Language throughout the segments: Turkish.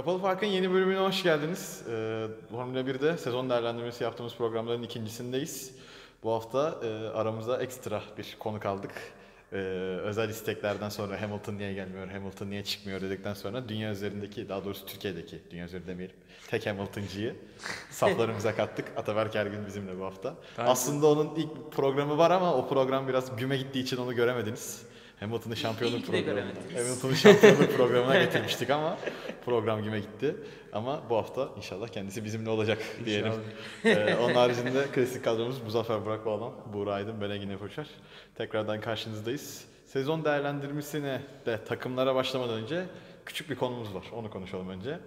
Kapalı Fark'ın yeni bölümüne hoş geldiniz. Ee, Formula 1'de sezon değerlendirmesi yaptığımız programların ikincisindeyiz. Bu hafta e, aramıza ekstra bir konuk aldık. Ee, özel isteklerden sonra Hamilton niye gelmiyor, Hamilton niye çıkmıyor dedikten sonra dünya üzerindeki, daha doğrusu Türkiye'deki, dünya üzerinde demeyelim, tek Hamilton'cıyı saflarımıza kattık. Ataberk Ergün bizimle bu hafta. Aslında onun ilk programı var ama o program biraz güme gittiği için onu göremediniz. Hamilton'ı şampiyonluk programı. Hamilton'ı şampiyonluk programına getirmiştik ama program güme gitti. Ama bu hafta inşallah kendisi bizimle olacak diyelim. Ee, onun haricinde klasik kadromuz Muzaffer Burak Bağlan, Buğra Aydın, ben Engin Efoçer. Tekrardan karşınızdayız. Sezon değerlendirmesine de takımlara başlamadan önce küçük bir konumuz var. Onu konuşalım önce.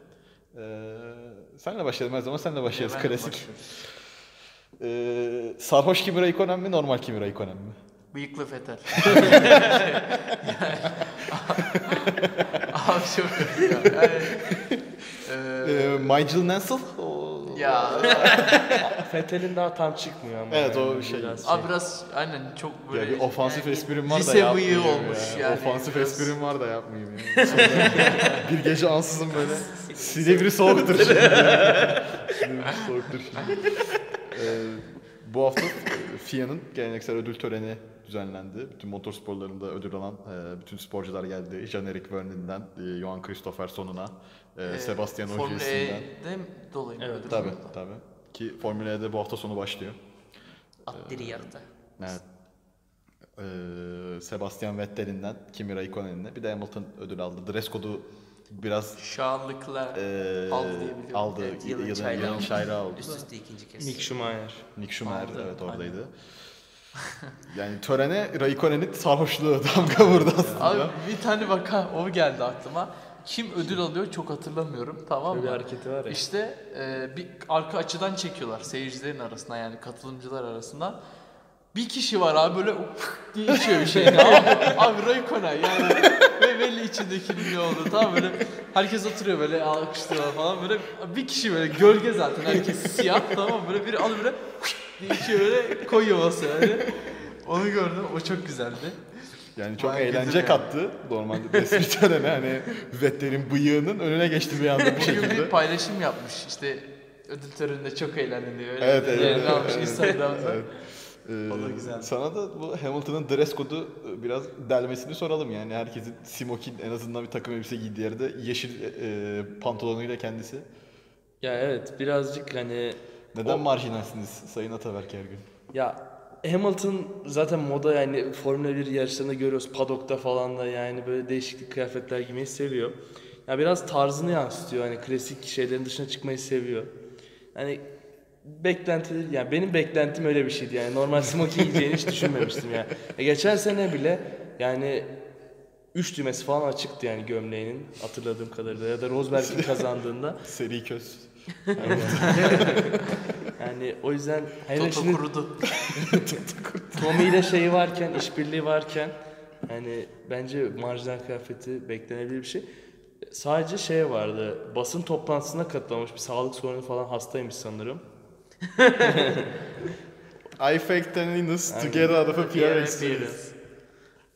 Ee, senle başlayalım her zaman senle başlayalım. Klasik. Ee, sarhoş Kimi Raikkonen mi, normal Kimi Raikkonen mi? Bıyıklı Fetel. Abi çok ya. Yani, Ee, Nigel Mansell? O... ya Fethel'in daha tam çıkmıyor ama. Evet, o yani şey- biraz abi biraz aynen çok böyle Ya bir ofansif yani esprim var da lise yapmayayım bıyığı olmuş ya. yani. Ofansif Biraz- esprim var da yapmayayım ya. Sonra bir gece ansızın böyle. Silivri soğuktur şimdi. Silivri soğuktur şimdi. Ee, bu hafta e, FIA'nın geleneksel ödül töreni düzenlendi. Bütün motorsporlarında ödül alan e, bütün sporcular geldi. Jean-Eric Vernon'dan e, Johan Christopherson'una, e, Ee, Sebastian Formula Ogiesi'nden. E'de mi dolayı Evet, ödül Tabii aldı? tabii. Ki Formula E'de bu hafta sonu başlıyor. Attiri yarıda. Evet. Ee, Sebastian Vettel'inden Kimi Raikkonen'ine bir de Hamilton ödül aldı. Dress kodu biraz Şanlıklar ee, aldı diye biliyorum. aldı. Evet, yılın, yılın oldu. Üst üste ikinci kez. Mick Schumacher. Nick Schumacher Aldı, evet oradaydı. yani törene Raikkonen'in sarhoşluğu damga vurdu aslında. Abi bir tane vaka o geldi aklıma. Kim ödül alıyor çok hatırlamıyorum tamam Böyle bir mı? hareketi var ya. İşte e, bir arka açıdan çekiyorlar seyircilerin arasında yani katılımcılar arasında. Bir kişi var abi böyle diye içiyor bir şey tamam mı? Abi Raikkonen yani ve belli içindekinin ne oldu tamam böyle herkes oturuyor böyle alkışlıyorlar falan böyle bir kişi böyle gölge zaten herkes siyah tamam böyle biri alıyor böyle diye içiyor böyle koyuyor masaya yani. Onu gördüm o çok güzeldi. Yani çok Bayağı eğlence yani. kattı. Normalde resmi törene hani Vettel'in bıyığının önüne geçti bir anda bu Bugün şekilde. bir paylaşım yapmış işte ödül töreninde çok eğlendim diyor. Öyle Evet, evet, evet. ne yapmış Instagram'da. Evet. Ee, güzeldi. Sana da bu Hamilton'ın dress kodu e, biraz delmesini soralım yani. Herkesin smokin en azından bir takım elbise giydiği yerde yeşil e, pantolonuyla kendisi. Ya evet birazcık hani Neden O- marjinalsiniz Sayın Ataberk Ergün? ya Hamilton zaten moda yani Formula 1 yarışlarında görüyoruz paddock'ta falan da yani böyle değişik kıyafetler giymeyi seviyor. Ya biraz tarzını yansıtıyor hani klasik şeylerin dışına çıkmayı seviyor. Hani beklenti yani benim beklentim öyle bir şeydi yani normal smoking giyeceğini hiç düşünmemiştim ya. E geçen sene bile yani üç düğmesi falan açıktı yani gömleğinin hatırladığım kadarıyla ya da Rosberg'in kazandığında Seri köz. yani o yüzden hele Toto şimdi kurudu. Tommy ile şeyi varken, işbirliği varken yani bence marjinal kıyafeti beklenebilir bir şey. Sadece şey vardı, basın toplantısına katılmış bir sağlık sorunu falan hastaymış sanırım. I faked an illness to get out of a PR experience.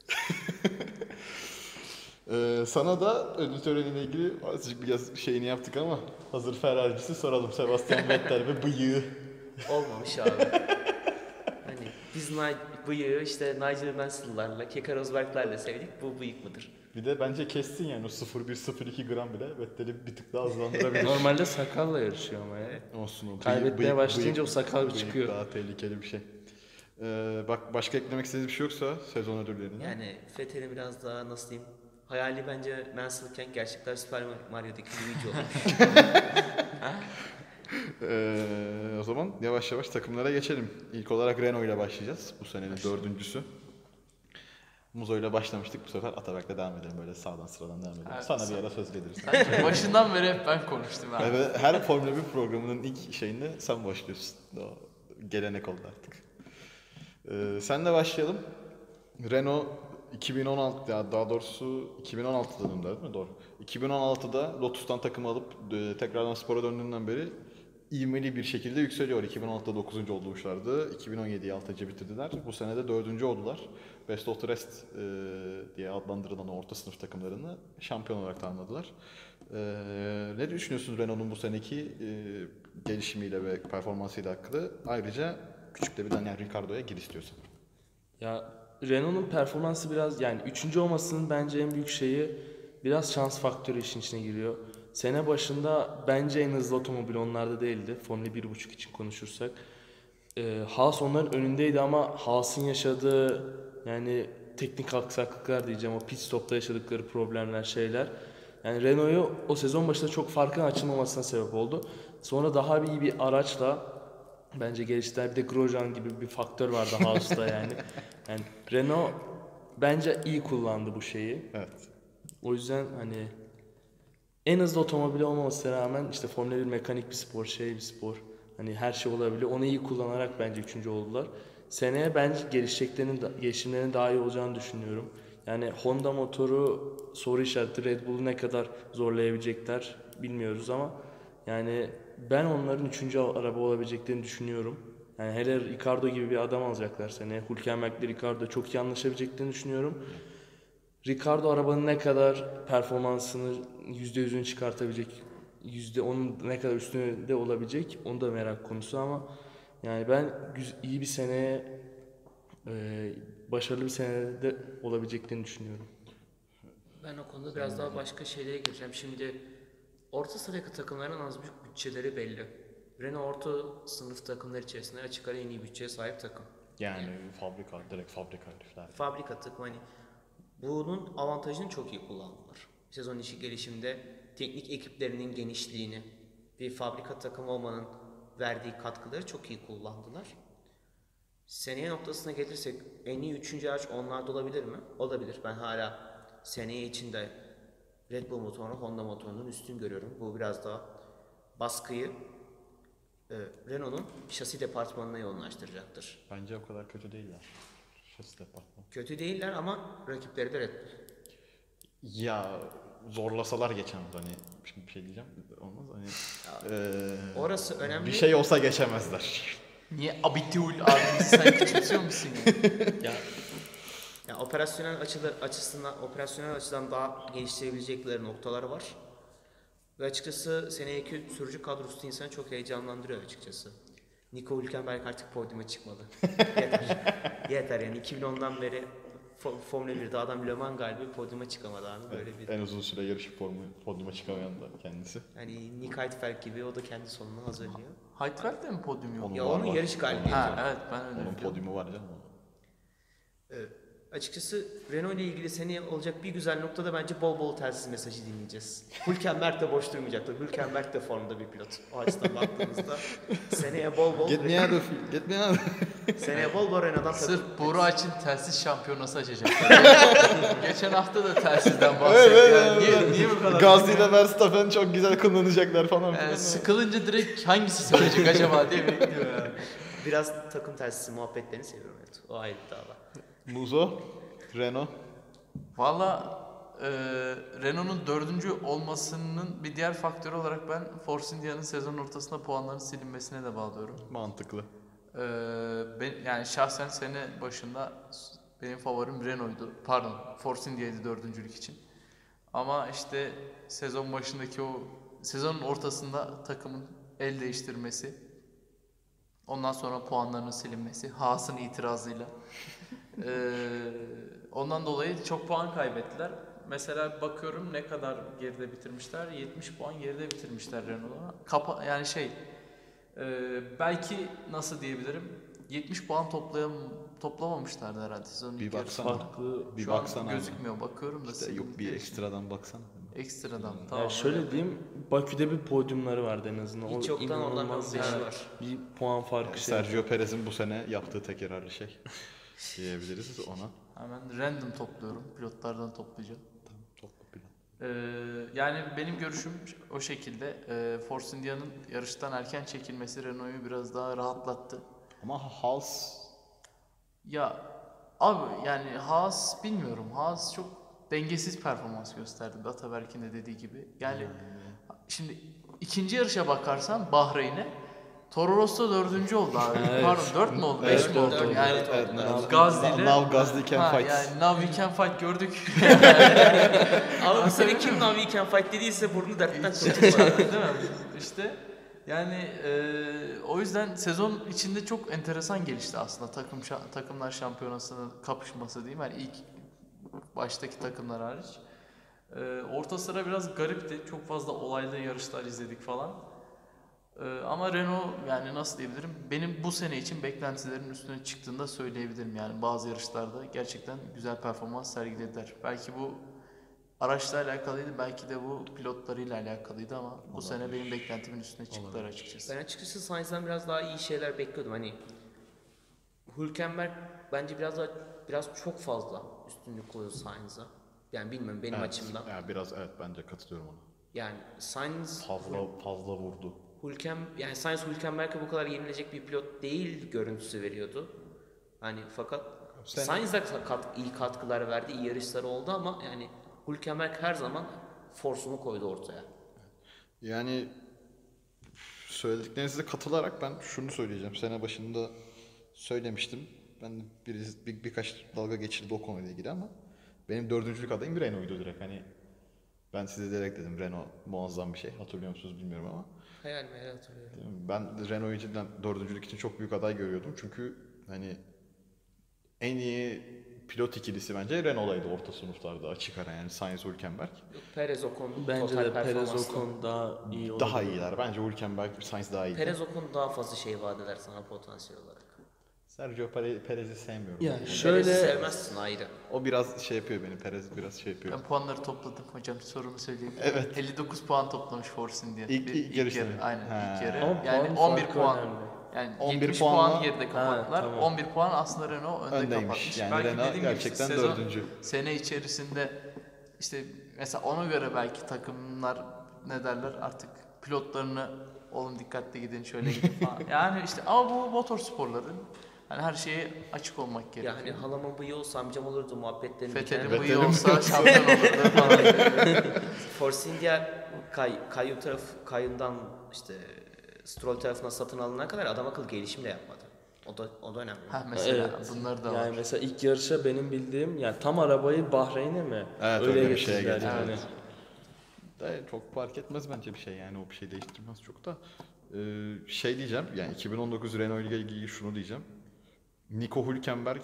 Ee, sana da ödül töreniyle ilgili azıcık biraz şeyini yaptık ama hazır Ferrari'cisi soralım. Sebastian Vettel ve bıyığı. Olmamış abi. hani biz Ni- bıyığı işte Nigel Mansell'larla, Keke Rosberg'lerle sevdik. Bu bıyık mıdır? Bir de bence kestin yani o 0,1-0,2 gram bile Vettel'i bir tık daha hızlandırabilir. Normalde sakalla yarışıyor ama ya. Olsun o. bıyık- Kaybetmeye bıyık- başlayınca bıyık- o sakal bir bıyık çıkıyor. daha tehlikeli bir şey. Ee, bak başka eklemek istediğiniz bir şey yoksa sezon ödüllerine. Yani Fethel'in biraz daha nasıl diyeyim? Hayali bence Mansell'ken gerçekler Super Mario'daki Luigi olmuş. Ee, o zaman yavaş yavaş takımlara geçelim. İlk olarak Renault ile başlayacağız. Bu senenin dördüncüsü. Muzo ile başlamıştık. Bu sefer Atabek'le devam edelim. Böyle sağdan sıradan devam edelim. Evet, Sana bir ara söz geliriz. Başından beri hep ben konuştum abi. Evet, her Formula 1 programının ilk şeyinde sen başlıyorsun. O gelenek oldu artık. Ee, senle başlayalım. Renault 2016 ya daha doğrusu 2016'da döndü değil mi? Doğru. 2016'da Lotus'tan takım alıp e, tekrardan spora döndüğünden beri ivmeli bir şekilde yükseliyor. 2016'da 9. olmuşlardı. 2017'yi 6. bitirdiler. Bu sene de 4. oldular. Best of the Rest e, diye adlandırılan orta sınıf takımlarını şampiyon olarak tanımladılar. E, ne düşünüyorsunuz Renault'un bu seneki e, gelişimiyle ve performansıyla hakkında? Ayrıca küçük de bir Daniel Ricciardo'ya gir istiyorsan. Ya Renault'un performansı biraz yani üçüncü olmasının bence en büyük şeyi biraz şans faktörü işin içine giriyor. Sene başında bence en hızlı otomobil onlarda değildi. Formula 1.5 için konuşursak. Ee, Haas onların önündeydi ama Haas'ın yaşadığı yani teknik aksaklıklar diyeceğim o pit stopta yaşadıkları problemler şeyler. Yani Renault'u o sezon başında çok farkın açılmamasına sebep oldu. Sonra daha iyi bir araçla bence geliştiler. Bir de Grosjean gibi bir faktör vardı Haas'ta yani. Yani Renault bence iyi kullandı bu şeyi. Evet. O yüzden hani en hızlı otomobil olmamasına rağmen işte Formula 1 mekanik bir spor, şey bir spor. Hani her şey olabilir. Onu iyi kullanarak bence üçüncü oldular. Seneye bence gelişeceklerinin, gelişimlerinin daha iyi olacağını düşünüyorum. Yani Honda motoru soru işareti Red Bull'u ne kadar zorlayabilecekler bilmiyoruz ama yani ben onların üçüncü araba olabileceklerini düşünüyorum. Yani hele Ricardo gibi bir adam alacaklar seneye. Hülkenberg'le Ricardo çok iyi anlaşabileceklerini düşünüyorum. Ricardo arabanın ne kadar performansını %100'ünü çıkartabilecek, yüzde onun ne kadar üstünde olabilecek onu da merak konusu ama yani ben iyi bir seneye e, başarılı bir senede olabileceklerini düşünüyorum. Ben o konuda biraz daha başka şeylere gireceğim. Şimdi orta sıradaki takımların az büyük bütçeleri belli. Renault orta sınıf takımlar içerisinde açık ara en iyi bütçeye sahip takım. Yani fabrika, direkt fabrika herifler. Fabrika takımı hani bunun avantajını çok iyi kullandılar. Sezon içi gelişimde teknik ekiplerinin genişliğini bir fabrika takımı olmanın verdiği katkıları çok iyi kullandılar. Seneye noktasına gelirsek en iyi üçüncü araç onlarda olabilir mi? Olabilir. Ben hala seneye içinde Red Bull motorunu Honda motorunun üstün görüyorum. Bu biraz daha baskıyı e, Renault'un şasi departmanına yoğunlaştıracaktır. Bence o kadar kötü değiller. Kötü değiller ama rakipleri de Red Bull. Ya zorlasalar geçen hani şimdi bir şey diyeceğim olmaz hani eee, Orası önemli. bir şey olsa geçemezler. Niye abitiul abimizi sen küçültüyor musun ya? Ya Yani operasyonel açılar açısından operasyonel açıdan daha geliştirebilecekleri noktalar var. Ve açıkçası seneki sürücü kadrosu insanı çok heyecanlandırıyor açıkçası. Nico Hülkenberg artık podyuma çıkmalı. Yeter. Yeter yani 2010'dan beri Fo- Formula 1'de adam Le Mans galibi podyuma çıkamadı abi böyle bir. En uzun süre yarışıp formu, podyuma çıkamayan da kendisi. Yani Nick Heidfeld gibi o da kendi sonunu hazırlıyor. Heidfeld de mi podyum yok? Onun Ya var, onun var. yarış galibiyeti. Ha var. evet ben öyle Onun biliyorum. podyumu var canım. Ee, açıkçası Renault ile ilgili seneye olacak bir güzel noktada bence bol bol telsiz mesajı dinleyeceğiz. Hülkenberg de boş durmayacaktır. Hülkenberg de formda bir pilot. O açıdan baktığımızda seneye bol bol Get me out of, get me out. seneye bol bol Renault'dan Sırf boru açın telsiz şampiyonası açacaklar. Geçen hafta da telsizden bahsetti. Evet, yani. evet, Niye, niye bu kadar? Gazi ile Verstappen çok güzel kullanacaklar falan. Yani sıkılınca direkt hangisi söyleyecek acaba diye bekliyor yani. Biraz takım telsizi muhabbetlerini seviyorum evet. O ayrı dava. Muzo, Renault. Valla e, Renault'un dördüncü olmasının bir diğer faktörü olarak ben Force India'nın sezon ortasında puanların silinmesine de bağlıyorum. Mantıklı. E, ben, yani şahsen sene başında benim favorim Renault'du. Pardon Force India'ydı dördüncülük için. Ama işte sezon başındaki o sezonun ortasında takımın el değiştirmesi ondan sonra puanlarının silinmesi Haas'ın itirazıyla ee, ondan dolayı çok puan kaybettiler. Mesela bakıyorum ne kadar geride bitirmişler. 70 puan geride bitirmişler Renault'a. Kapa yani şey e, belki nasıl diyebilirim? 70 puan toplayam toplamamışlardı herhalde sezonun Bir ilk baksana. farklı Bir Şu an baksana. gözükmüyor. Bakıyorum da İşte yok bir diye. ekstradan baksana. ekstradan. Tamam. yani şöyle evet. diyeyim Bakü'de bir podyumları vardı en azından. Hiç yoktan ondan inanılmaz bir yani. var. Bir puan farkı şey. Sergio Perez'in bu sene yaptığı tekrarlı şey diyebiliriz ona. Hemen random topluyorum. Pilotlardan toplayacağım. Tamam, toplu plan. Ee, yani benim görüşüm o şekilde. Ee, Force India'nın yarıştan erken çekilmesi Renault'u biraz daha rahatlattı. Ama Haas Ya abi yani Haas bilmiyorum. Haas çok dengesiz performans gösterdi. Ataberk'in de dediği gibi. Yani şimdi ikinci yarışa bakarsan Bahreyn'e Toro Rosso dördüncü oldu abi. Evet. Pardon dört mü oldu? Beş Evet, mi oldu? dört, Yani. Evet, ile- Now Gazze can Ha, fight. yani Now We Can Fight gördük. Ama bu sene kim Now We Can Fight dediyse burnu dertten kurtulmadı. Değil mi? İşte yani e, o yüzden sezon içinde çok enteresan gelişti aslında takım şa- takımlar şampiyonasının kapışması diyeyim yani ilk baştaki takımlar hariç. E, orta sıra biraz garipti. Çok fazla olaylı yarışlar izledik falan. E, ama Renault yani nasıl diyebilirim? Benim bu sene için beklentilerin üstüne çıktığını da söyleyebilirim. Yani bazı yarışlarda gerçekten güzel performans sergilediler. Belki bu araçla alakalıydı. Belki de bu pilotlarıyla alakalıydı ama bu sene benim beklentimin üstüne çıktılar açıkçası. Ben açıkçası Sainz'dan biraz daha iyi şeyler bekliyordum. Hani Hülkenberg bence biraz daha biraz çok fazla üstünlük koyuyor Sainz'a. Yani bilmiyorum benim Evet, açımdan. Yani biraz evet bence katılıyorum ona. Yani Sainz Fazla fazla vurdu. Hülken yani Sainz Hülkenberg'e bu kadar yenilecek bir pilot değil görüntüsü veriyordu. Hani fakat Sen- Sainz de kat, iyi katkılar verdi, iyi yarışları oldu ama yani Hülkenberg her zaman forsunu koydu ortaya. Yani söylediklerinize katılarak ben şunu söyleyeceğim. Sene başında söylemiştim. Ben bir, bir, birkaç dalga geçirdi o konuyla ilgili ama benim dördüncülük adayım bir Renault'uydu direkt. Hani ben size direkt dedim Renault muazzam bir şey. Hatırlıyor musunuz bilmiyorum ama. Hayal meyal hatırlıyorum. Ben Renault'u cidden dördüncülük için çok büyük aday görüyordum. Çünkü hani en iyi pilot ikilisi bence Renault'aydı orta sınıflarda açık ara yani Sainz Hülkenberg. Yok, Perez Ocon Bence total de Perez Ocon daha iyi oldu. Daha iyiler. Bence Hülkenberg, Sainz daha iyi. Perez Ocon daha fazla şey vaat eder sana potansiyel olarak. Sergio Pere- Perez'i sevmiyorum. Ya Yani. şöyle Perez'i sevmezsin ayrı. O biraz şey yapıyor beni. Perez biraz şey yapıyor. Ben puanları topladım hocam sorumu söyleyeyim. Evet. 59 puan toplamış Force India. İlk- Bir- ilk yarışta yarı, mı? Aynen Ha. ilk yarı. Ama yani puan 11 farkı puan. önemli. Yani 11 70 puanla- puan geride kapattılar. tamam. 11 puan aslında Renault önde Öndeymiş. kapatmış. Yani belki Renault dediğim gibi gerçekten sezon- dördüncü. Sene içerisinde işte mesela ona göre belki takımlar ne derler artık pilotlarını oğlum dikkatli gidin şöyle gidin falan. yani işte ama bu motor sporları hani her şeye açık olmak gerekiyor. Yani halamın bıyığı olsa amcam olurdu muhabbetlerini bu iyi olsa şampiyon olurdu falan. Force India Kay, Kayu taraf Kayun'dan işte Stroll tarafına satın alınana kadar adam akıllı gelişim de yapmadı. O da o da önemli. ha mesela Evet. bunları da Yani var. mesela ilk yarışa benim bildiğim yani tam arabayı Bahreyn'e mi? Evet, öyle, öyle bir şeye getirdiler yani. De çok fark etmez bence bir şey yani o bir şey değiştirmez çok da. Ee, şey diyeceğim yani 2019 Renault ile ilgili şunu diyeceğim. Nico Hülkenberg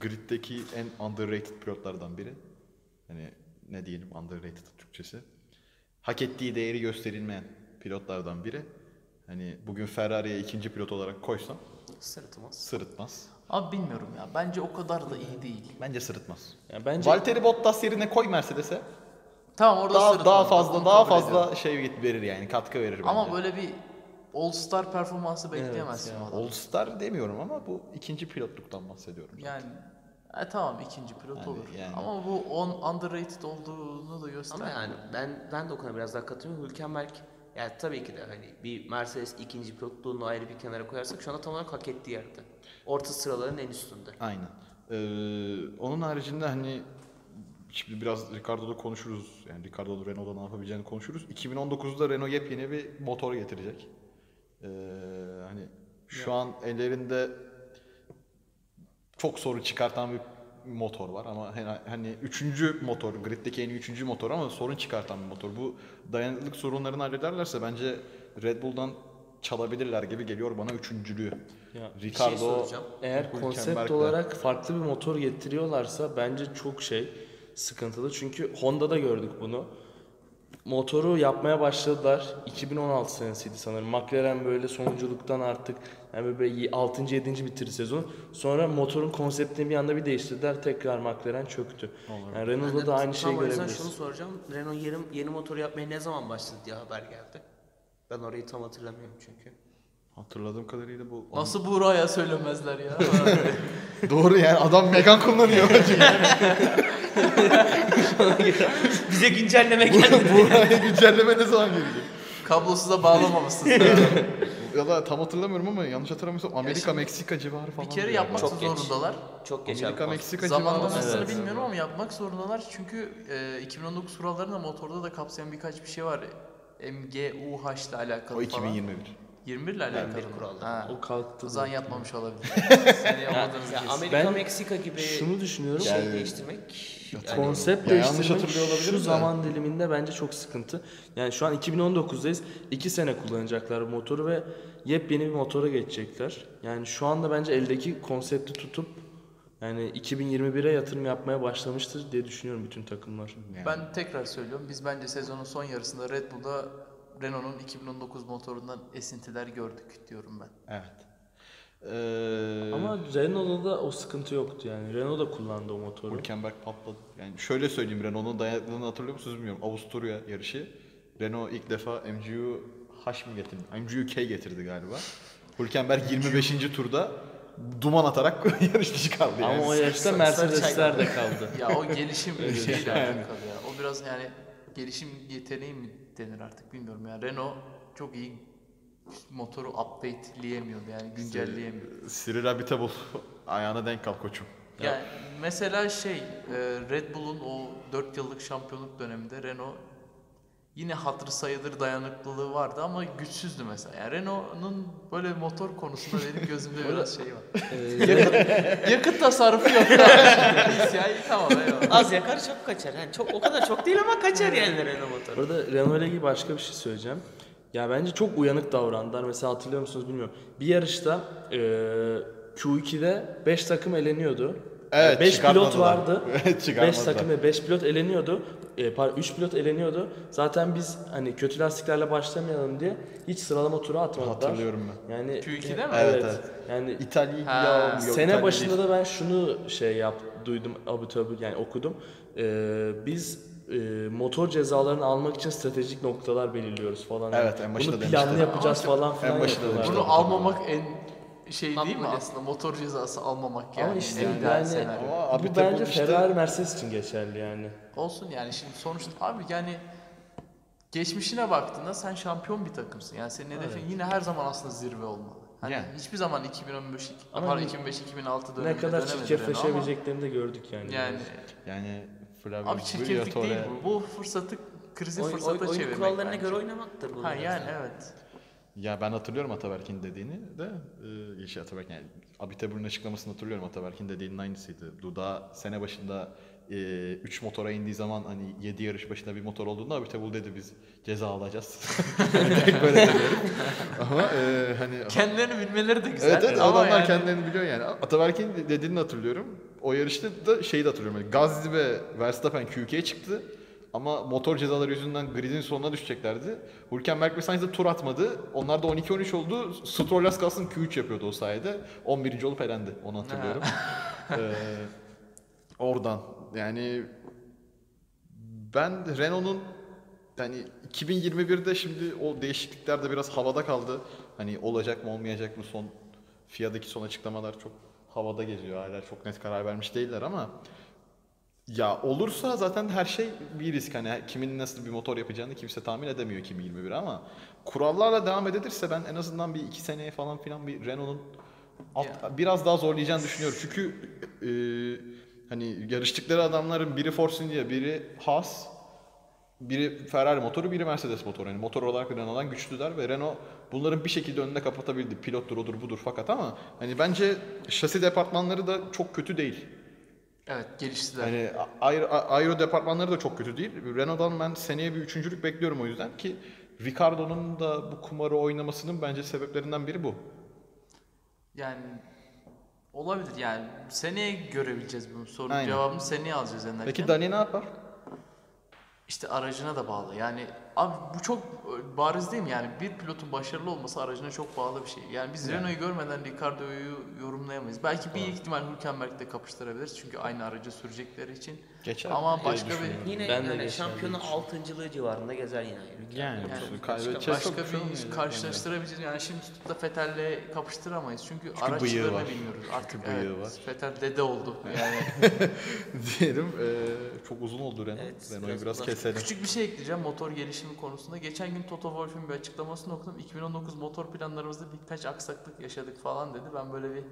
griddeki en underrated pilotlardan biri. Hani ne diyelim underrated Türkçesi. Hak ettiği değeri gösterilmeyen pilotlardan biri. Hani bugün Ferrari'ye ikinci pilot olarak koysam Sırıtmaz. sırıtmaz. Abi bilmiyorum ya. Bence o kadar da iyi değil. Bence sırıtmaz. Yani bence Valtteri Bottas yerine koy Mercedes'e. Tamam orada Daha sırıtma. daha fazla daha ediyorum. fazla şey verir yani katkı verir bence. Ama böyle bir All Star performansı bekleyemezsin ya. o adamdan. All Star demiyorum ama bu ikinci pilotluktan bahsediyorum. Yani e, tamam ikinci pilot Yani- olur. yani. Ama bu on underrated olduğunu da göster. Ama yani ben ben de o konuda biraz daha katılıyorum. Hülkenberg yani tabii ki de hani bir Mercedes ikinci pilotluğunu ayrı bir kenara koyarsak şu anda tam olarak hak ettiği yerde. Orta sıraların en üstünde. Aynen. Ee, onun haricinde hani şimdi biraz Ricardo'da konuşuruz. Yani Ricardo'da Renault'da ne yapabileceğini konuşuruz. 2019'da Renault yepyeni bir motor getirecek. Ee, hani şu an ellerinde çok sorun çıkartan bir motor var ama hani, üçüncü motor, griddeki en üçüncü motor ama sorun çıkartan bir motor. Bu dayanıklılık sorunlarını hallederlerse bence Red Bull'dan çalabilirler gibi geliyor bana üçüncülüğü. Ya, şey Ricardo, soracağım. eğer konsept olarak farklı bir motor getiriyorlarsa bence çok şey sıkıntılı. Çünkü Honda'da gördük bunu. Motoru yapmaya başladılar. 2016 senesiydi sanırım. McLaren böyle sonunculuktan artık yani böyle 6. 7. bitirdi sezon. Sonra motorun konseptini bir anda bir değiştirdiler. Tekrar McLaren çöktü. Yani Renault'da da aynı şeyi görebiliriz. şunu soracağım. Renault yeni, yeni motor yapmaya ne zaman başladı diye haber geldi. Ben orayı tam hatırlamıyorum çünkü. Hatırladığım kadarıyla bu Nasıl Buğra'ya söylemezler ya? Doğru yani adam Megan kullanıyor. Bize güncelleme geldi. Buraya güncelleme ne zaman gelecek? Kablosuza bağlamamışsın. Ya da tam hatırlamıyorum ama yanlış hatırlamıyorsam Amerika şimdi Meksika civarı falan. bir kere diyor yapmak. Çok geç. zorundalar. Çok geç Amerika abi. Meksika civarı. Zamanlamasını Evet. bilmiyorum ama yapmak zorundalar. Çünkü e, 2019 kurallarında motorda da kapsayan birkaç bir şey var. MGUH ile alakalı O falan. 2021. 21 ile alakalı 21 mı? kuralda. Ha. O kalktı. O zaman yapmamış olabilir. Seni Ya kesin. Amerika Ben Meksika gibi Şunu düşünüyorum. şey Yani- değiştirmek yani Konsept Ya yanlış değiştirmek hatırlıyor olabilirim şu de. zaman diliminde bence çok sıkıntı. Yani şu an 2019'dayız. 2 sene kullanacaklar bu motoru ve yepyeni bir motora geçecekler. Yani şu anda bence eldeki konsepti tutup yani 2021'e yatırım yapmaya başlamıştır diye düşünüyorum bütün takımlar. Yani. Ben tekrar söylüyorum. Biz bence sezonun son yarısında Red Bull'da Renault'un 2019 motorundan esintiler gördük diyorum ben. Evet. Ee, Ama Renault'da da o sıkıntı yoktu yani. Renault da kullandı o motoru. Hülkenberg patladı. Yani şöyle söyleyeyim Renault'un dayanıklılığını hatırlıyor musunuz bilmiyorum. Avusturya yarışı. Renault ilk defa MGU H mi getirdi? MGU K getirdi galiba. Hülkenberg 25. turda duman atarak yarış dışı kaldı yani. Ama o yarışta Mercedesler de kaldı. Ya o gelişim şeyle alakalı ya. O biraz yani gelişim yeteneği mi denir artık bilmiyorum ya. Renault çok iyi motoru updateleyemiyordu yani güncelleyemiyordu. Cyril Abiteboul ayağına denk kal koçum. Yani mesela şey e, Red Bull'un o 4 yıllık şampiyonluk döneminde Renault yine hatırı sayılır dayanıklılığı vardı ama güçsüzdü mesela. Yani Renault'un böyle motor konusunda benim gözümde biraz şey var. yakıt, yakıt tasarrufu yok. ya iyi tamam eyvallah. az yakar çok kaçar. Yani çok o kadar çok değil ama kaçar yani Renault motoru. Burada Renault ile ilgili başka bir şey söyleyeceğim. Ya bence çok uyanık davrandılar. Mesela hatırlıyor musunuz bilmiyorum. Bir yarışta eee Q2'de 5 takım eleniyordu. Evet, 5 pilot vardı. Evet, 5 çıkartmadılar. takım ve 5 pilot eleniyordu. E, pardon 3 pilot eleniyordu. Zaten biz hani kötü lastiklerle başlamayalım diye hiç sıralama turu atmadılar. Hatırlıyorum ben. Yani Q2'de mi? Evet. Evet, Yani İtalya yok, sene İtalya başında değil. da ben şunu şey yap duydum abu tabi yani okudum. Ee, biz e, motor cezalarını almak için stratejik noktalar belirliyoruz falan. Evet, en başında Bunu demişti. planlı yapacağız Ama falan filan en yapıyorlar. demişti. Bunu almamak en şey değil mi Makbule. aslında? Motor cezası almamak yani. Ama işte en yani, ideal senaryo. Ama bu Abiteboul bence işte- Ferrari Mercedes için geçerli yani. Olsun yani şimdi sonuçta abi yani geçmişine baktığında sen şampiyon bir takımsın. Yani senin hedefin yine her zaman aslında zirve olmalı. Hani Yani. hiçbir zaman 2015 Ama pardon 2005 2006 döneminde ne kadar çirkefleşebileceklerini de gördük yani. Yani Yani Flavio abi çirkeflik değil bu. Bu fırsatı krizi Oy, fırsata oy, oyun çevirmek kurallarına bence. göre oynamaktır bu. Ha yani da. evet. Ya ben hatırlıyorum Ataberk'in dediğini de e, şey Ataberk yani Abiteboul'un açıklamasını hatırlıyorum Ataberk'in dediğinin aynısıydı. Duda sene başında 3 motora indiği zaman hani 7 yarış başında bir motor olduğunda Abiteboul dedi biz ceza alacağız. Direkt böyle demiyorum. Ama e, hani Kendilerini bilmeleri de güzel. Evet evet ama adamlar yani, kendilerini biliyor yani. Ataberk'in dediğini hatırlıyorum. O yarışta da şeyi de hatırlıyorum. Yani Gazli ve Verstappen Q2'ye çıktı. Ama motor cezaları yüzünden gridin sonuna düşeceklerdi. Hülkenberg ve Sainz de tur atmadı. Onlar da 12-13 oldu. Stroll az kalsın Q3 yapıyordu o sayede. 11. olup elendi. Onu hatırlıyorum. ee, oradan yani ben Renault'un yani 2021'de şimdi o değişiklikler de biraz havada kaldı. Hani olacak mı olmayacak mı son FIA'daki son açıklamalar çok havada geziyor. Hala çok net karar vermiş değiller ama ya olursa zaten her şey bir risk. Hani kimin nasıl bir motor yapacağını kimse tahmin edemiyor 2021 ama kurallarla devam edilirse ben en azından bir iki seneye falan filan bir Renault'un alt- biraz daha zorlayacağını düşünüyorum. Çünkü e, hani yarıştıkları adamların biri Force India, biri Haas, biri Ferrari motoru, biri Mercedes motoru. Yani motor olarak Renault'dan güçlüler ve Renault bunların bir şekilde önüne kapatabildi. Pilottur, odur, budur fakat ama hani bence şasi departmanları da çok kötü değil. Evet geliştiler. Hani aero, aero departmanları da çok kötü değil. Renault'dan ben seneye bir üçüncülük bekliyorum o yüzden ki Ricardo'nun da bu kumarı oynamasının bence sebeplerinden biri bu. Yani olabilir yani seneye görebileceğiz bunu. Sorunun Aynen. cevabını seneye alacağız en Peki. Dani ne yapar? İşte aracına da bağlı. Yani abi bu çok e, bariz değil mi? Yani bir pilotun başarılı olması aracına çok bağlı bir şey. Yani biz Renault'u görmeden Ricardo'yu yorumlayamayız. Belki bir ihtimal Hülkenberg'de kapıştırabiliriz. Çünkü aynı aracı sürecekleri için. Geçer Ama başka bir. Yine Ben de yani geçerli şampiyonu düşünüyorum. altıncılığı civarında gezer yine. Yani, Yani kaybedeceğiz başka çok şey bir yani. karşılaştırabileceğiz. Yani şimdi tutup da Fettel'le kapıştıramayız. Çünkü, bıyığı araçlarını bilmiyoruz. Artık Çünkü bıyığı evet, var. Fettel dede oldu. Yani Diyelim eee, çok uzun oldu Renault. Evet, Renault'u biraz biraz, keselim. Küçük bir şey ekleyeceğim motor gelişimi konusunda. Geçen gün Toto Wolff'un bir açıklamasını okudum. 2019 motor planlarımızda birkaç aksaklık yaşadık falan dedi. Ben böyle bir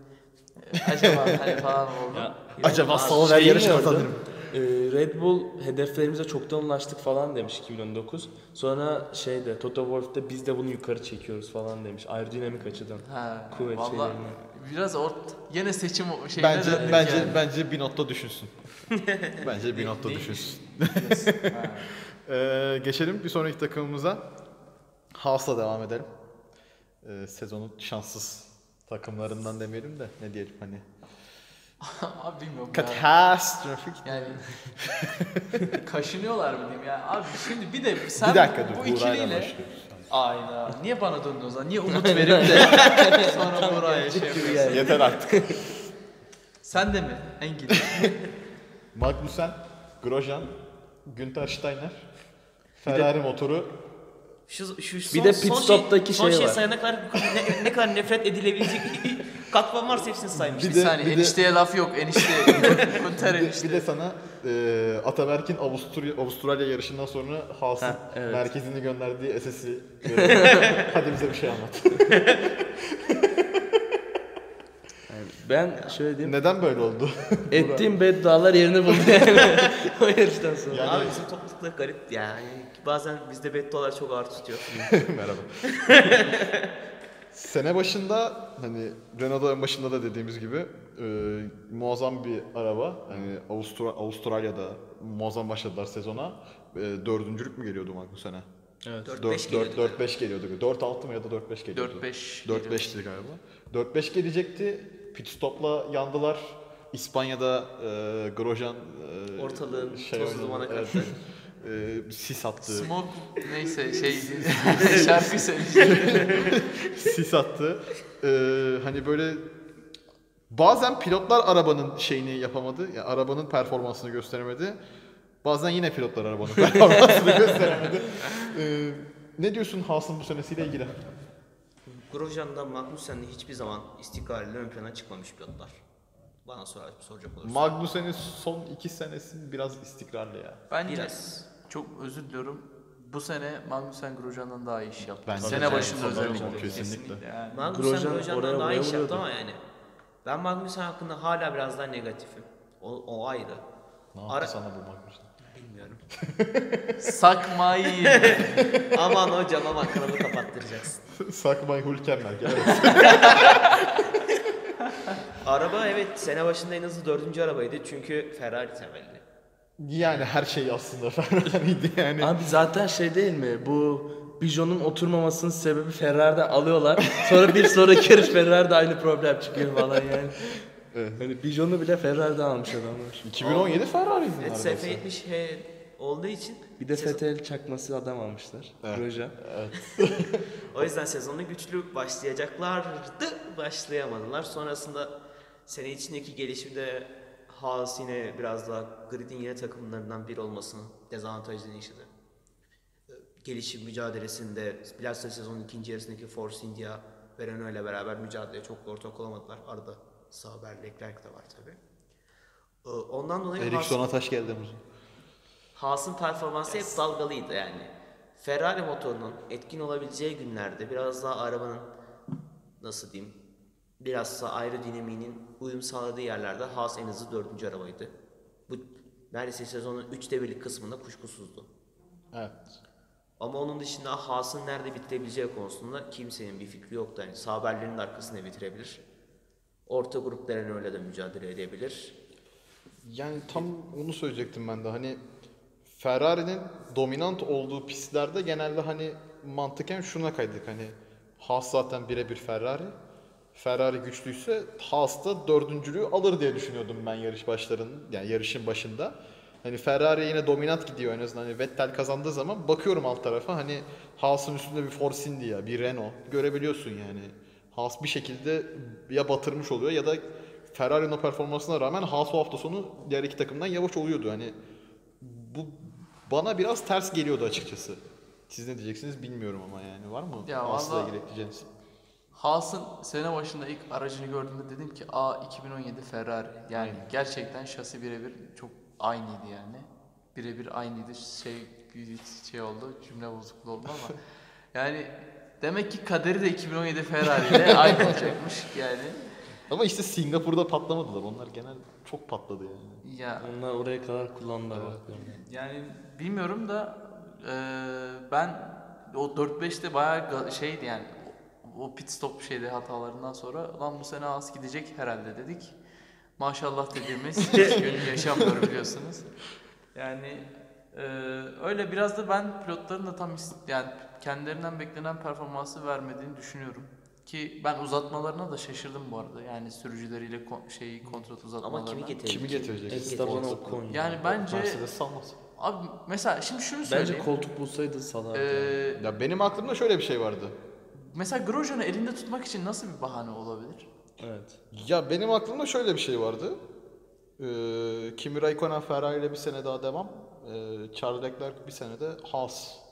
e, acaba hani falan oldum. Ya, Acaba Salver yarışı gördüm. kazanırım. Ee, Red Bull hedeflerimize çoktan ulaştık falan demiş 2019. Sonra şeyde Toto Wolff'te biz de bunu yukarı çekiyoruz falan demiş. Aerodinamik açıdan. Ha, Kuvvet valla şeylerini. biraz ort yine seçim şeyine Bence bence yani. bence bir notta düşünsün. bence bir notta düşünsün. Ee, geçelim bir sonraki takımımıza. Haas'la devam edelim. Ee, sezonun şanssız takımlarından demeyelim de ne diyelim hani. Abi bilmiyorum ya. Katastrofik. Yani kaşınıyorlar mı diyeyim ya. Abi şimdi bir de sen bir dakika dur. bu ikiliyle. Aynen. Niye bana döndün o zaman? Niye umut verip de sonra Buğra'ya şey yapıyorsun? Yeter artık. Sen de mi? Engin. Magnussen, Grosjean, Günther Steiner, Ferrari motoru Şu, şu Bir son, de son pit stop'taki son şey şey var. sayana kadar ne, ne kadar nefret edilebilecek katman varsa hepsini saymış. Bir Bir de- saniye bir de- enişteye laf yok. Enişte. Kunter bir de, enişte. bir de sana e, Ataberk'in Avusturya, Avustralya yarışından sonra Haas'ın Ha, evet. merkezini gönderdiği SS'i. Hadi bize bir şey anlat. Ben şöyle diyeyim. Neden böyle oldu? Ettiğim beddualar yerini buldu yani. o yarıştan sonra. Yani- Abi bizim topluluklar garip yani. Bazen bizde bettolar çok ağır tutuyor. Merhaba. Sene başında hani Renault'da en başında da dediğimiz gibi e, muazzam bir araba. Hani Avustra- Avustralya'da muazzam başladılar sezona. E, dördüncülük mü geliyordu Magnussen'e? Evet. 4-5 geliyordu. 4-5 geliyordu. 4-6 mı ya da 4-5 geliyordu? 4-5 4-5'ti galiba. 4-5 gelecekti. Pit stop'la yandılar. İspanya'da e, Grosjean e, Ortalığın toz oynadı. dumana Evet. karşı. E, sis attı. Smoke neyse şey şarkı söyleyeceğim. sis attı. Ee, hani böyle bazen pilotlar arabanın şeyini yapamadı. Yani arabanın performansını gösteremedi. Bazen yine pilotlar arabanın performansını gösteremedi. Ee, ne diyorsun Haas'ın bu senesiyle ilgili? Grosjean'da Magnussen'de hiçbir zaman istikrarlı ön plana çıkmamış pilotlar. Bana sorar, soracak olursa. Magnussen'in son iki senesi biraz istikrarlı ya. Bence Biraz. çok özür diliyorum. Bu sene Magnussen Grosjean'dan daha iyi iş yaptı. Bence sene de. başında Tabii, özellikle. kesinlikle. Yani. Magnussen Grosjean Grosjean'dan daha iyi buraya iş yaptı vuruyordu. ama yani. Ben Magnussen hakkında hala biraz daha negatifim. O, o ayrı. Ne yaptı Ara- sana bu Magnussen? Bilmiyorum. Sakmayı. Aman hocam aman kanalı kapattıracaksın. Sakmay Hülkenberg. Evet. Araba evet sene başında en hızlı dördüncü arabaydı çünkü Ferrari temelli. Yani her şey aslında Ferrari'ydi yani. Abi zaten şey değil mi? Bu Bijon'un oturmamasının sebebi Ferrari'den alıyorlar. Sonra bir sonraki yarış Ferrari'de aynı problem çıkıyor falan yani. Evet. Hani Bijon'u bile Ferrari'den almış adamlar. 2017 Ferrari'ydi Evet neredeyse. SF70H olduğu için Bir de sezon- Fetel çakması adam almışlar. Evet. Proje. o yüzden sezonu güçlü başlayacaklardı. Başlayamadılar. Sonrasında sene içindeki gelişimde Haas yine biraz daha gridin yeni takımlarından biri olmasının dezavantajını yaşadı. Gelişim mücadelesinde bilhassa sezonun ikinci yarısındaki Force India ve Renault ile beraber mücadeleye çok da ortak olamadılar. Arada Sauber, Leclerc de var tabi. Ondan dolayı Eriksson Ataş geldi Muzun. Haas'ın performansı hep dalgalıydı yani. Ferrari motorunun etkin olabileceği günlerde biraz daha arabanın nasıl diyeyim biraz daha aerodinamiğinin uyum sağladığı yerlerde Haas en hızlı dördüncü arabaydı. Bu neredeyse sezonun üçte birlik kısmında kuşkusuzdu. Evet. Ama onun dışında Haas'ın nerede bitirebileceği konusunda kimsenin bir fikri yoktu. Yani Sauber'lerin de arkasında bitirebilir. Orta grupların öyle de mücadele edebilir. Yani tam onu söyleyecektim ben de hani Ferrari'nin dominant olduğu pistlerde genelde hani mantıken şuna kaydık hani Haas zaten birebir Ferrari. Ferrari güçlüyse Haas da dördüncülüğü alır diye düşünüyordum ben yarış başlarının yani yarışın başında. Hani Ferrari yine dominant gidiyor en azından. Hani Vettel kazandığı zaman bakıyorum alt tarafa hani Haas'ın üstünde bir Force India, bir Renault görebiliyorsun yani. Haas bir şekilde ya batırmış oluyor ya da Ferrari'nin o performansına rağmen Haas o hafta sonu diğer iki takımdan yavaş oluyordu. Hani bu bana biraz ters geliyordu açıkçası. Siz ne diyeceksiniz bilmiyorum ama yani var mı Ya Haas'la ilgili ekleyeceğiniz? Haas'ın sene başında ilk aracını gördüğümde dedim ki a 2017 Ferrari. Yani gerçekten şasi birebir çok aynıydı yani. Birebir aynıydı. Şey şey oldu. Cümle bozukluğu oldu ama yani demek ki kaderi de 2017 Ferrari ile aynı olacakmış yani. Ama işte Singapur'da patlamadılar. Onlar genel çok patladı yani. Ya Onlar oraya kadar kullandılar. bakıyorum. yani bilmiyorum da eee, ben o 4-5'te bayağı ga- şeydi yani o- pit stop şeyde hatalarından sonra lan bu sene az gidecek herhalde dedik. Maşallah dediğimiz hiç gün yaşamıyor biliyorsunuz. Yani eee, öyle biraz da ben pilotların da tam yani kendilerinden beklenen performansı vermediğini düşünüyorum. Ki ben uzatmalarına da şaşırdım bu arada. Yani sürücüleriyle kon- şeyi kontrat uzatmalarına. Ama kimi getirecek? Kimi getirecek? Esteban Ocon. Yani bence Mercedes salmaz. abi mesela şimdi şunu Bence söyleyeyim. koltuk bulsaydı salardı. Eee, Ya benim aklımda şöyle bir şey vardı. Mesela Grosjean'ı elinde tutmak için nasıl bir bahane olabilir? evet. Ya benim aklımda şöyle bir şey vardı. Ee, Kimi Raikkonen Ferrari ile bir sene daha devam. Ee, Charles Leclerc bir sene de Haas.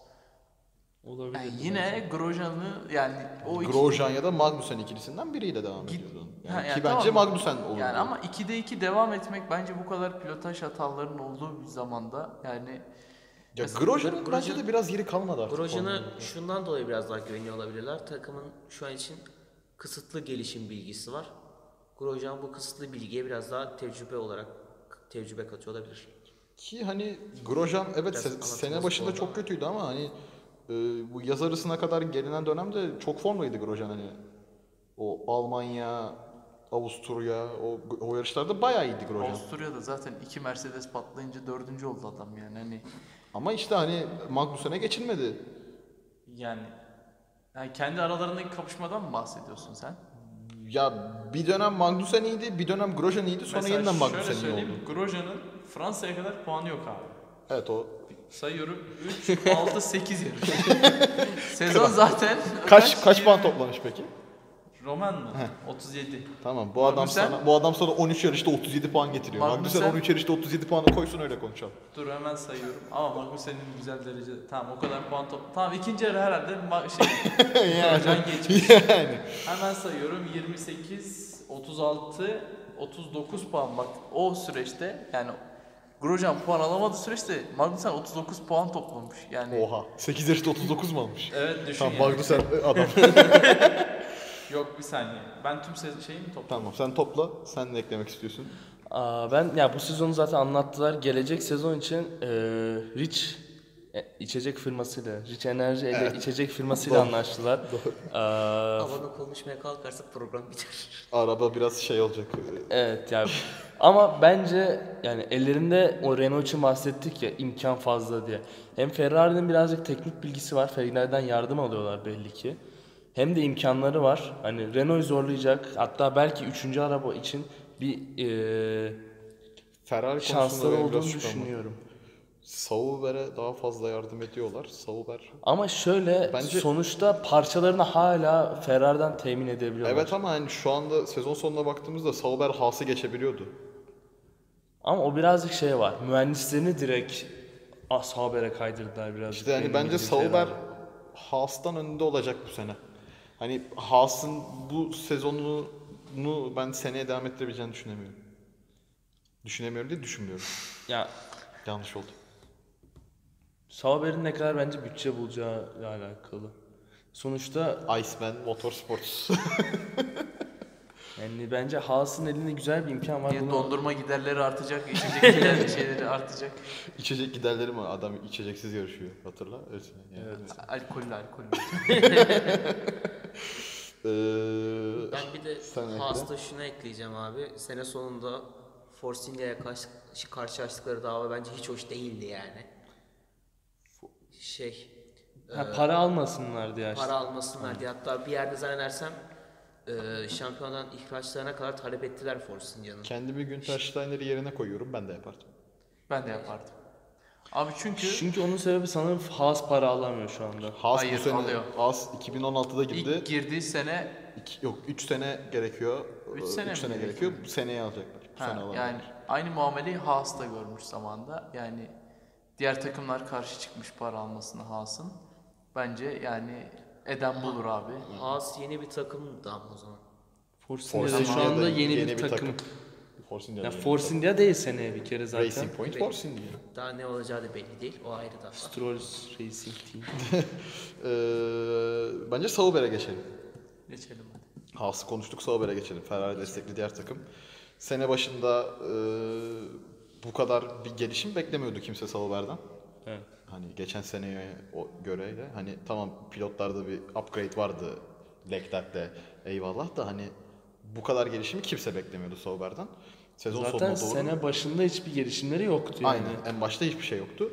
Olabilir. Yani yine Grosjean'ı yani o iki... Grosjean ya da Magnussen ikilisinden biriyle devam Git- ediyordu. Ha, Yani yani ki bence tamam. Magnussen olurdu. Yani ama 2'de 2 devam etmek bence bu kadar pilotaj hatalarının olduğu bir zamanda yani ya Grosjean'ın Grosjean- bence de biraz yeri kalmadı artık. Grosjean'ı Formula şundan dolayı biraz daha güveniyor olabilirler. Takımın şu an için kısıtlı gelişim bilgisi var. Grosjean bu kısıtlı bilgiye biraz daha tecrübe olarak tecrübe katıyor olabilir. Ki hani Grosjean evet Biraz sene başında çok kötüydü ama hani e, bu yaz arasına kadar gelinen dönemde çok formluydu Grosjean hani. O Almanya, Avusturya o, o yarışlarda bayağı iyiydi Grosjean. Avusturya'da zaten iki Mercedes patlayınca dördüncü oldu adam yani hani Ama işte hani Magnussen'e geçilmedi. yani yani kendi aralarındaki kapışmadan mı bahsediyorsun sen? Ya bir dönem Magnussen iyiydi, bir dönem Grosjean iyiydi, sonra Mesela yeniden şöyle Magnussen iyi söyleyeyim, oldu. Grosjean'ın Fransa'ya kadar puanı yok abi. Evet o. Sayıyorum 3, 6, 8 yarış. Sezon zaten Kaç kaç puan toplamış peki? Roman mı? 37. Tamam bu adam Magnussen- sana bu adam sana 13 yarışta 37 puan getiriyor. Magnussen Magnussen- 13 yarışta 37 puanı koysun öyle konuşalım. Dur hemen sayıyorum. Ama Magnussen'in güzel derece. Tamam o kadar puan top. Tamam ikinci yarı herhalde ma- şey Grosjean geçmiş. yani. Hemen sayıyorum 28, 36, 39 puan bak o süreçte yani Grosjean puan alamadığı süreçte Magnussen 39 puan toplamış. Yani Oha. 8 yarışta 39 mu almış? evet düşün Tamam yani. Magnussen adam. Yok bir saniye. Ben tüm se- şeyi mi topladım? tamam sen topla. Sen ne eklemek istiyorsun? Aa, ben ya bu sezonu zaten anlattılar. Gelecek sezon için eee Rich e, içecek firmasıyla, Rich Enerji ile içecek firmasıyla Doğru. anlaştılar. Aa, Havanı konuşmaya kalkarsak program biter. Araba biraz şey olacak. evet ya. Ama bence yani ellerinde o Renault için bahsettik ya imkan fazla diye. Hem Ferrari'nin birazcık teknik bilgisi var. Ferrari'den yardım alıyorlar belli ki. Hem de imkanları var. Hani Renault'u zorlayacak. Hatta belki üçüncü araba için bir eee Ferrari şansları olduğunu düşünüyorum. Sauber'e daha fazla yardım ediyorlar. Sauber. Ama şöyle Bence- sonuçta parçalarını hala Ferrari'den temin edebiliyorlar. Evet ama hani şu anda sezon sonuna baktığımızda Sauber Haas'ı geçebiliyordu. Ama o birazcık şey var. Mühendislerini direkt as habere kaydırdılar birazcık. İşte hani benim bence Sauber. Haas'tan önünde olacak bu sene. Hani Haas'ın bu sezonunu ben seneye devam ettirebileceğini düşünemiyorum. Düşünemiyorum değil, düşünmüyorum. Ya Yanlış oldu. Sauber'in ne kadar bence bütçe bulacağı ile alakalı. Sonuçta Iceman Motorsports. yani bence Haas'ın elinde güzel bir imkan var. Bunu- dondurma giderleri artacak, içecek gider şeyleri artacak. İçecek giderleri mi? Adam içeceksiz yarışıyor. Hatırla. Evet. Yani. Evet. Alkollü alkollü. Ee, Ben bir de. Haas'ta şunu ekleyeceğim abi. Sene sonunda Force India'ya karşı, karşılaştıkları dava bence hiç hoş değildi yani. Şey, Ha, para almasınlar diye. para almasınlar diye. Hatta bir yerde zannedersem e, şampiyondan ihraçlarına kadar talep ettiler Force India'nın. kendimi Günter Steiner'i yerine koyuyorum. Ben de yapardım. Ben de yapardım. Abi çünkü Çünkü onun sebebi sanırım Haas para alamıyor şu anda. Haas Hayır, bu sene alıyor. Haas 2016'da girdi. ilk girdiği sene İki- yok 3 sene gerekiyor. Üç Ee, sene üç sene gerekiyor? gerekiyor. Bu seneye alacaklar. Bu ha, sene yani aynı muameleyi Haas da görmüş zamanda. Yani diğer takımlar karşı çıkmış para almasına Haas'ın. Bence yani eden bulur abi. Haas yeni bir takım da ama o zaman. Force Force India'da şu India'da anda yeni, bir, takım. Force India'da Ya yeni Force India değil seneye bir kere zaten. Racing Point Force India. Daha ne olacağı da belli değil. O ayrı da. Stroll Racing Team. Ee, bence Sauber'e geçelim. Geçelim hadi. Haas'ı konuştuk Sauber'e geçelim. Ferrari destekli diğer takım. Sene başında e, bu kadar bir gelişim beklemiyordu kimse Sauber'den. Evet. Hani geçen seneye o göreyle hani tamam pilotlarda bir upgrade vardı Leclerc'le eyvallah da hani bu kadar gelişimi kimse beklemiyordu Sauber'den. Sezon Zaten doğru. sene başında hiçbir gelişimleri yoktu yani. Aynen. En başta hiçbir şey yoktu.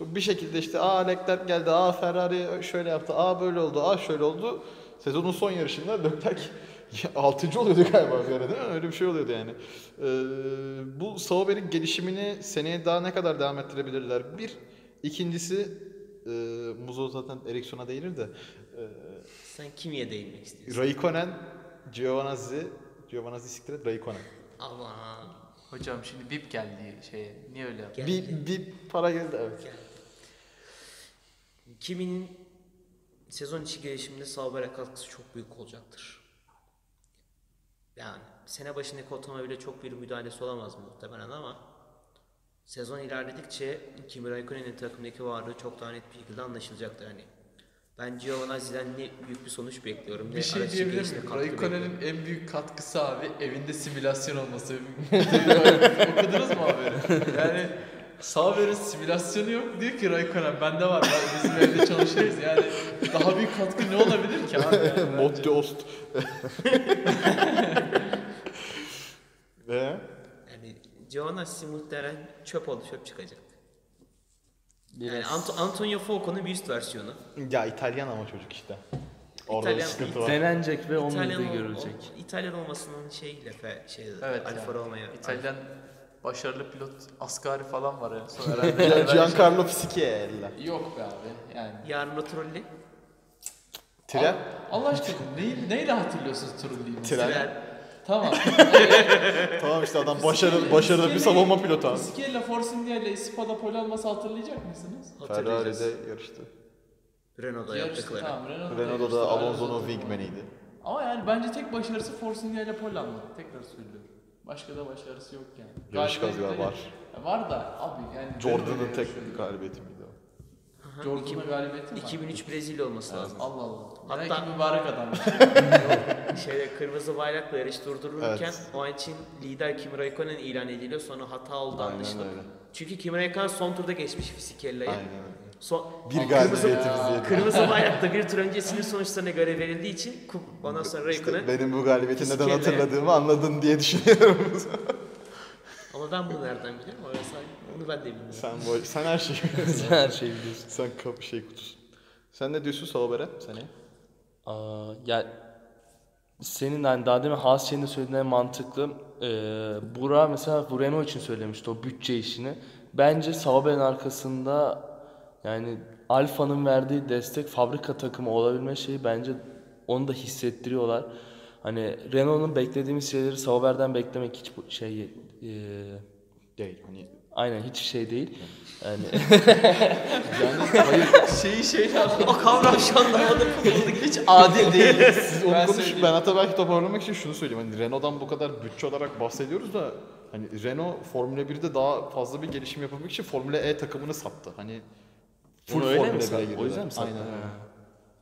Bir şekilde işte aa Leclerc geldi, aa Ferrari şöyle yaptı, aa böyle oldu, aa şöyle oldu. Sezonun son yarışında Leclerc 6. oluyordu galiba bir ara değil mi? Öyle bir şey oluyordu yani. Ee, bu Sauber'in gelişimini seneye daha ne kadar devam ettirebilirler? Bir. ikincisi e, Muzo zaten Ericsson'a değinir de e, Sen kimiye değinmek istiyorsun? Raikkonen, Giovinazzi, Giovinazzi siktir et Raikkonen. Aman. Hocam şimdi bip geldi şeye. Niye öyle yaptın? Bir, bir para geldi evet. Kiminin sezon içi gelişiminde Sauber'e katkısı çok büyük olacaktır. Yani sene başındaki otomobile çok bir müdahalesi olamaz muhtemelen ama sezon ilerledikçe Kimi Raikkonen'in takımdaki varlığı çok daha net bir şekilde anlaşılacaktır. Hani ben Giovinazzi'den ne büyük bir sonuç bekliyorum. ne Bir şey diyebilir miyim? Raikkonen'in en büyük katkısı abi evinde simülasyon olması. Okudunuz mu haberi? Yani Sauber'in simülasyonu yok. Diyor ki Raikkonen bende var. Ben, bizim evde çalışırız. Yani daha büyük katkı ne olabilir ki abi? Yani. Mod Ost. Ve Yani Giovinazzi muhtemelen çöp oldu çöp çıkacak. Yani Biraz Ant- Antonio Foucault'un bir üst versiyonu. ya İtalyan ama çocuk işte. Orada İtalyan- bir sıkıntı var. denenecek ve onun İtalyan, da ol- görülecek. o- İtalyan olmasının şeyiyle fe, şey Evet Alfa yani. Romeo. İtalyan başarılı pilot Ascari falan var en son herhalde. Yani ben- Giancarlo Fisichella. Yok be abi yani. Yarın o trolli. Tren. Allah aşkına neyi, neyle hatırlıyorsunuz Trulli'yi? Tren. Tren. Tamam. Tamam işte adam başarılı, başarılı bir savunma pilotu abi. Fisichella Force India ile Spada pole alması hatırlayacak mısınız? Hatırlayacağız. Ferrari'de yarıştı. Renault'da Yarıştı yaptıkları. tamam. Renault'da, Renault'da yarıştı, da bayağı Alonso'nun wingman'iydi. Ama yani bence tek başarısı Force India ile pole almak. Tekrar söylüyorum. Başka da başarısı yok yani. Yarış Galibiyeti var. Ya Var da abi yani. Jordan'ın tek yarışıyor. galibiyeti miydi iki- galibiyeti mi var? 2003 Brezilya olması lazım. Allah Allah. Hatta- Belki mübarek adammış. Şeyde kırmızı bayrakla yarış durdurulurken Evet. o an için lider Kimi Raikkonen ilan ediliyor. Sonra hata oldu Aynen anlaşılıp. öyle. Çünkü Kimi Raikkonen son turda geçmiş Fisichella'yı. Aynen öyle. Son, Bir galibiyetimiz yedi. kırmızı bayrakta bir tur öncesinin sonuçlarına göre verildiği için kup- ondan sonra Raikkonen İşte benim bu galibiyeti neden hatırladığımı anladın diye düşünüyorum. ama ben bunu nereden biliyorum? Orası onu ben de bilmiyorum. sen, bu- sen her şeyi biliyorsun. Her şeyi biliyorsun. sen kapı şey kutusun. Sen ne diyorsun Sauber'e seneye? Aa, ya senin hani daha demin Haas şeyinde söylediğin mantıklı. Ee, Burak mesela bu Renault için söylemişti o bütçe işini. Bence Sauber'in arkasında yani Alfa'nın verdiği destek fabrika takımı olabilme şeyi bence onu da hissettiriyorlar. Hani Renault'un beklediğimiz şeyleri Sauber'den beklemek hiç şey e, Değil hani aynen hiç şey değil. Yani Şeyi şeyle anlamadım. O kavram şu anda havada Hiç adil değil. Siz onu Ben konuş. söyleyeyim. Ben hatta belki toparlamak için şunu söyleyeyim. Hani Renault'dan bu kadar bütçe olarak bahsediyoruz da hani Renault Formula 1'de daha fazla bir gelişim yapabilmek için Formula E takımını sattı. Hani full Formula 1'e sattı? giriyorlar. O yüzden mi sattı? Aynen. Ha.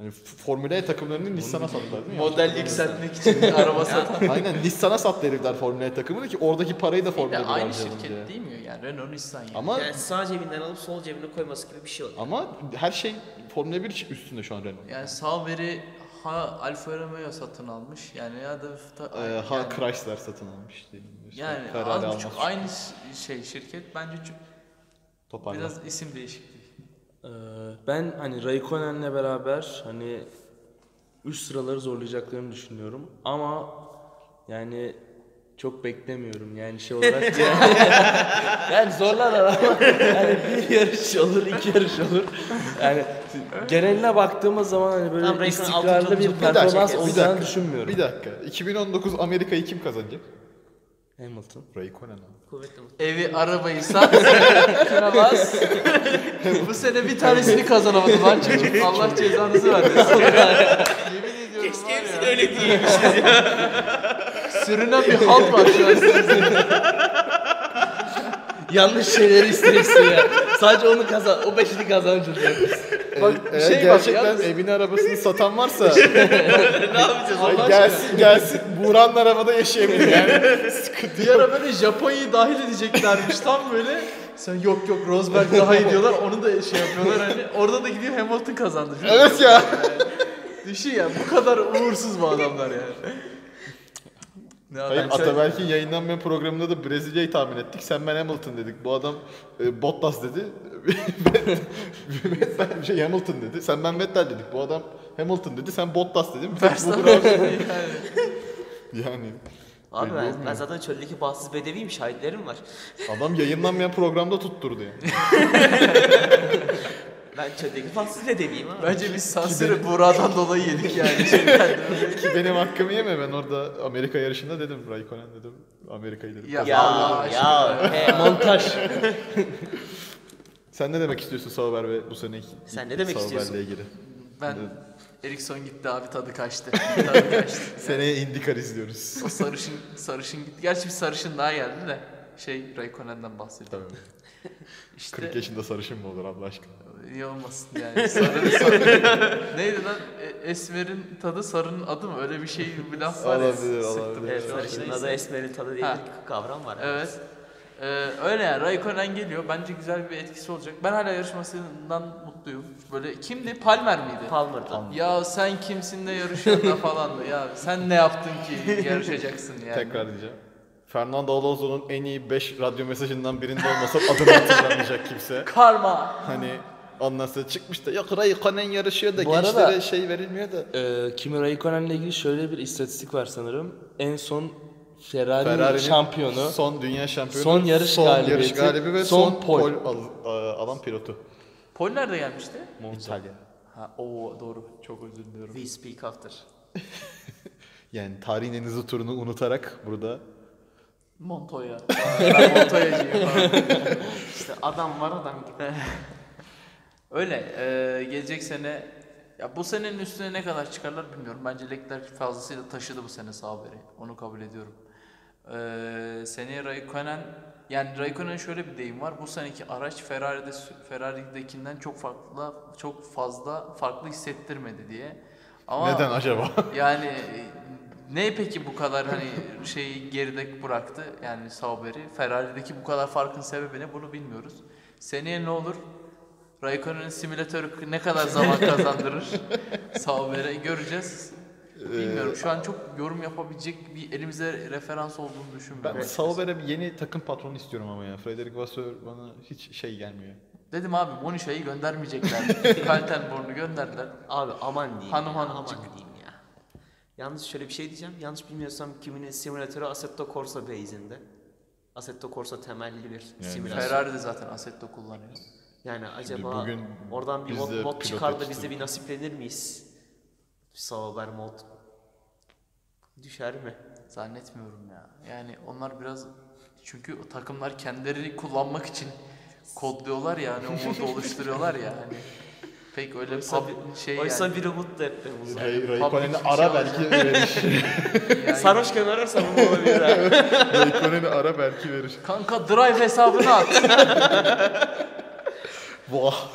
Hani Formula E takımlarını Nissan'a sattılar değil mi? Model yükseltmek için bir araba satan. Aynen Nissan'a sattı herifler Formula E takımını ki oradaki parayı da Formula de 1'e aynı şirket diye. değil mi? Yani Renault Nissan yani. Ama Yani sağ cebinden alıp sol cebine koyması gibi bir şey oluyor. ama her şey Formula 1 üstünde şu an Renault. Yani Sauber'i ha Alfa Romeo satın almış yani ya da ta- Ee, ha yani, Chrysler satın almış mi? İşte yani az buçuk aynı şey şirket bence çok, biraz isim değişikliği. Ee, ben hani Raikkonen'le beraber hani üst sıraları zorlayacaklarını düşünüyorum ama yani çok beklemiyorum yani şey olarak yani, yani zorlarlar ama yani bir yarış olur iki yarış olur yani geneline baktığımız zaman hani böyle Tamam, Raikkonen istikrarlı bir performans olacağını düşünmüyorum. Bir dakika. 2019 Amerika'yı kim kazanacak? Hamilton. Raikkonen abi. Kuvvetli mi? Evi, arabayı sat, bas. Bu sene bir tanesini kazanamadı lan çocuk. Allah cezanızı vermesin. Yemin ediyorum Keşke var hepsini ya. öyle değilmişiz ya. Sürünen bir halk var şu an sizin. Yanlış şeyleri istiyorsun ya. Sadece onu kazan, o beşini kazan çocuğum. Bak Eğer bir şey var gerçekten yalnız. evini arabasını satan varsa ne yapacağız Allah gelsin gelsin Buğra'nın arabada yaşayabilir yani. Sıkıntı yok. ara böyle Japonya'yı dahil edeceklermiş tam böyle. Sen yok yok Rosberg daha iyi diyorlar. Onu da şey yapıyorlar hani. Orada da gidiyor Hamilton kazandı. Evet ya. Düşün ya bu kadar uğursuz bu adamlar yani. Ne Hayır adam sen- Ataberk'in yayınlanmayan programında da Brezilya'yı tahmin ettik. Sen ben Hamilton dedik. Bu adam e, Bottas dedi. Vettel şey Hamilton dedi. Sen ben Vettel dedik. Bu adam Hamilton dedi. Sen Bottas dedin. Bir tek bu Verstappen bravo. yani. Yani Abi Belli ben, olmuyor. ben zaten çöldeki bahtsız bedeviyim şahitlerim var. adam yayınlanmayan programda tutturdu yani. Ben çöldeki bahtsız bedeviyim abi. Bence biz sansürü Buğra'dan dolayı yedik yani. Ki benim hakkımı yeme ben orada Amerika yarışında dedim Raikkonen dedim. Amerika'yı dedim. Ya, Ya Allah ya he, Montaj. Sen ne demek istiyorsun Sauber ve bu seneki Sen ne demek Sauber'le istiyorsun? ilgili? Ben Erikson gitti abi tadı kaçtı. Tadı kaçtı. Seneye IndyCar izliyoruz. O sarışın sarışın gitti. Gerçi bir sarışın daha geldi de şey Raikkonen'den bahsediyorum. Tabii. İşte 40 yaşında sarışın mı olur Allah aşkına? İyi olmasın yani. Sarı, sarı. Neydi lan? E, Esmer'in tadı sarının adı mı? Öyle bir şey bir laf var ya. Olabilir, olabilir. Evet, Şu an sarışın neyse. adı esmerin tadı diye Ha. bir kavram var. Evet. Ee, öyle yani Raikkonen geliyor. Bence güzel bir etkisi olacak. Ben hala yarışmasından mutluyum. Böyle kimdi? Palmer miydi? Palmer'da. ya sen kimsin de yarışıyorsun da falan da. Ya sen ne yaptın ki yarışacaksın yani. Tekrar diyeceğim. Fernando Alonso'nun en iyi 5 radyo mesajından birinde olmasam adını hatırlamayacak kimse. Karma. Hani ondan sonra çıkmış da yok Raikkonen yarışıyor da Bu arada- gençlere şey verilmiyor da. Ee, Kimi Raikkonen'le ilgili şöyle bir istatistik var sanırım. En son Ferrari Ferrari'nin şampiyonu. son dünya şampiyonu, Son yarış son galibiyeti, yarış galibi ve son son, pol. pol, al- a- alan pilotu. Pol nerede gelmişti? İtalya. Ha, o doğru. Çok özür diliyorum. We speak after. Yani tarihin en hızlı turunu unutarak burada Montoya. ben Montoya'cıyım. İşte adam var adam gibi. Öyle. e, gelecek sene ya bu senenin üstüne ne kadar çıkarlar bilmiyorum. Bence Leclerc fazlasıyla taşıdı bu sene Sauber'i. Onu kabul ediyorum. E, seneye Raikkonen yani Raikkonen'in şöyle bir deyim var. Bu seneki araç Ferrari'de Ferrari'dekinden çok farklı çok fazla farklı hissettirmedi diye. Ama neden acaba? Yani ne peki bu kadar hani şeyi geride bıraktı yani Sauber'i? Ferrari'deki bu kadar farkın sebebi ne bunu bilmiyoruz. Seneye ne olur? Raikkonen'in simülatörü ne kadar zaman kazandırır Sauber'e göreceğiz. Bilmiyorum şu an çok yorum yapabilecek bir elimize referans olduğunu ben düşünmüyorum. Sauber'e bir yeni takım patronu istiyorum ama ya. Frederic Vasseur bana hiç şey gelmiyor. Dedim abi Monişa'yı göndermeyecekler. Kaltenborn'u gönderdiler. Abi aman diyeyim Hanım ya, hanımcık. aman diyeyim ya. Yalnız şöyle bir şey diyeceğim. Yanlış bilmiyorsam kiminin simülatörü Assetto Corsa base'inde. Assetto Corsa temelli bir simülasyon. Ferrari de zaten Assetto kullanıyor. Yani acaba bugün oradan bir mod, mod çıkar da biz de bir nasiplenir miyiz? Sauber mod. Düşer mi? Zannetmiyorum ya. Yani onlar biraz çünkü o takımlar kendileri kullanmak için kodluyorlar ya hani o modu oluşturuyorlar ya hani pek öyle Oysa pub- bir- şey Oysa yani, biri mutlu hep be bunu. Ray, bir şey ara olacak. belki verir. yani- Sarhoşken ararsan bunu olabilir ha. Raikkonen'i ara belki verir. Kanka drive hesabını at. Vah.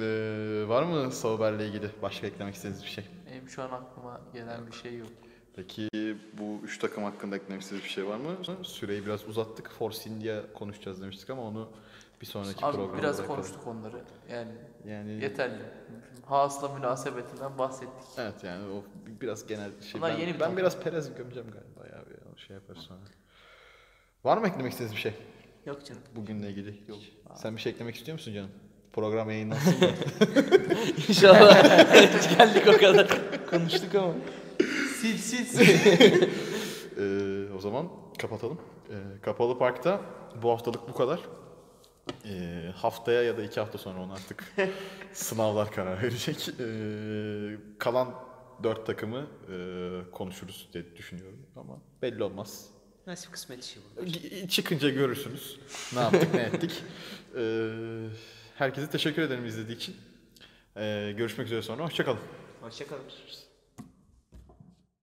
Ee, var mı Sauber'le ilgili başka eklemek istediğiniz bir şey? Benim şu an aklıma gelen bir şey yok. Peki bu üç takım hakkında eklemek istediğiniz bir şey var mı? Süreyi biraz uzattık. Force India konuşacağız demiştik ama onu bir sonraki Abi programda biraz bırakalım. konuştuk onları. Yani Yani yeterli. Haas'la münasebetinden bahsettik. evet yani o biraz genel şey. Ulan ben yeni bir ben takım. biraz Perez gömeceğim galiba ya. Bir şey yaparız sonra. Var mı eklemek istediğiniz bir şey Yok canım. bugünle ilgili? Yok. Sen bir şey eklemek istiyor musun canım? Program yayınlansın da. İnşallah geldik o kadar. Konuştuk ama. Sil sil sil. Ee, o zaman kapatalım. Ee, Kapalı Park'ta bu haftalık bu kadar. Ee, haftaya ya da iki hafta sonra onu artık sınavlar karar verecek. Ee, kalan dört takımı e, konuşuruz diye düşünüyorum ama belli olmaz. Nasip kısmet işi bu. Çıkınca görürsünüz ne yaptık ne ettik. Ee, herkese teşekkür ederim izlediği için. Ee, görüşmek üzere sonra. Hoşçakalın. Hoşçakalın.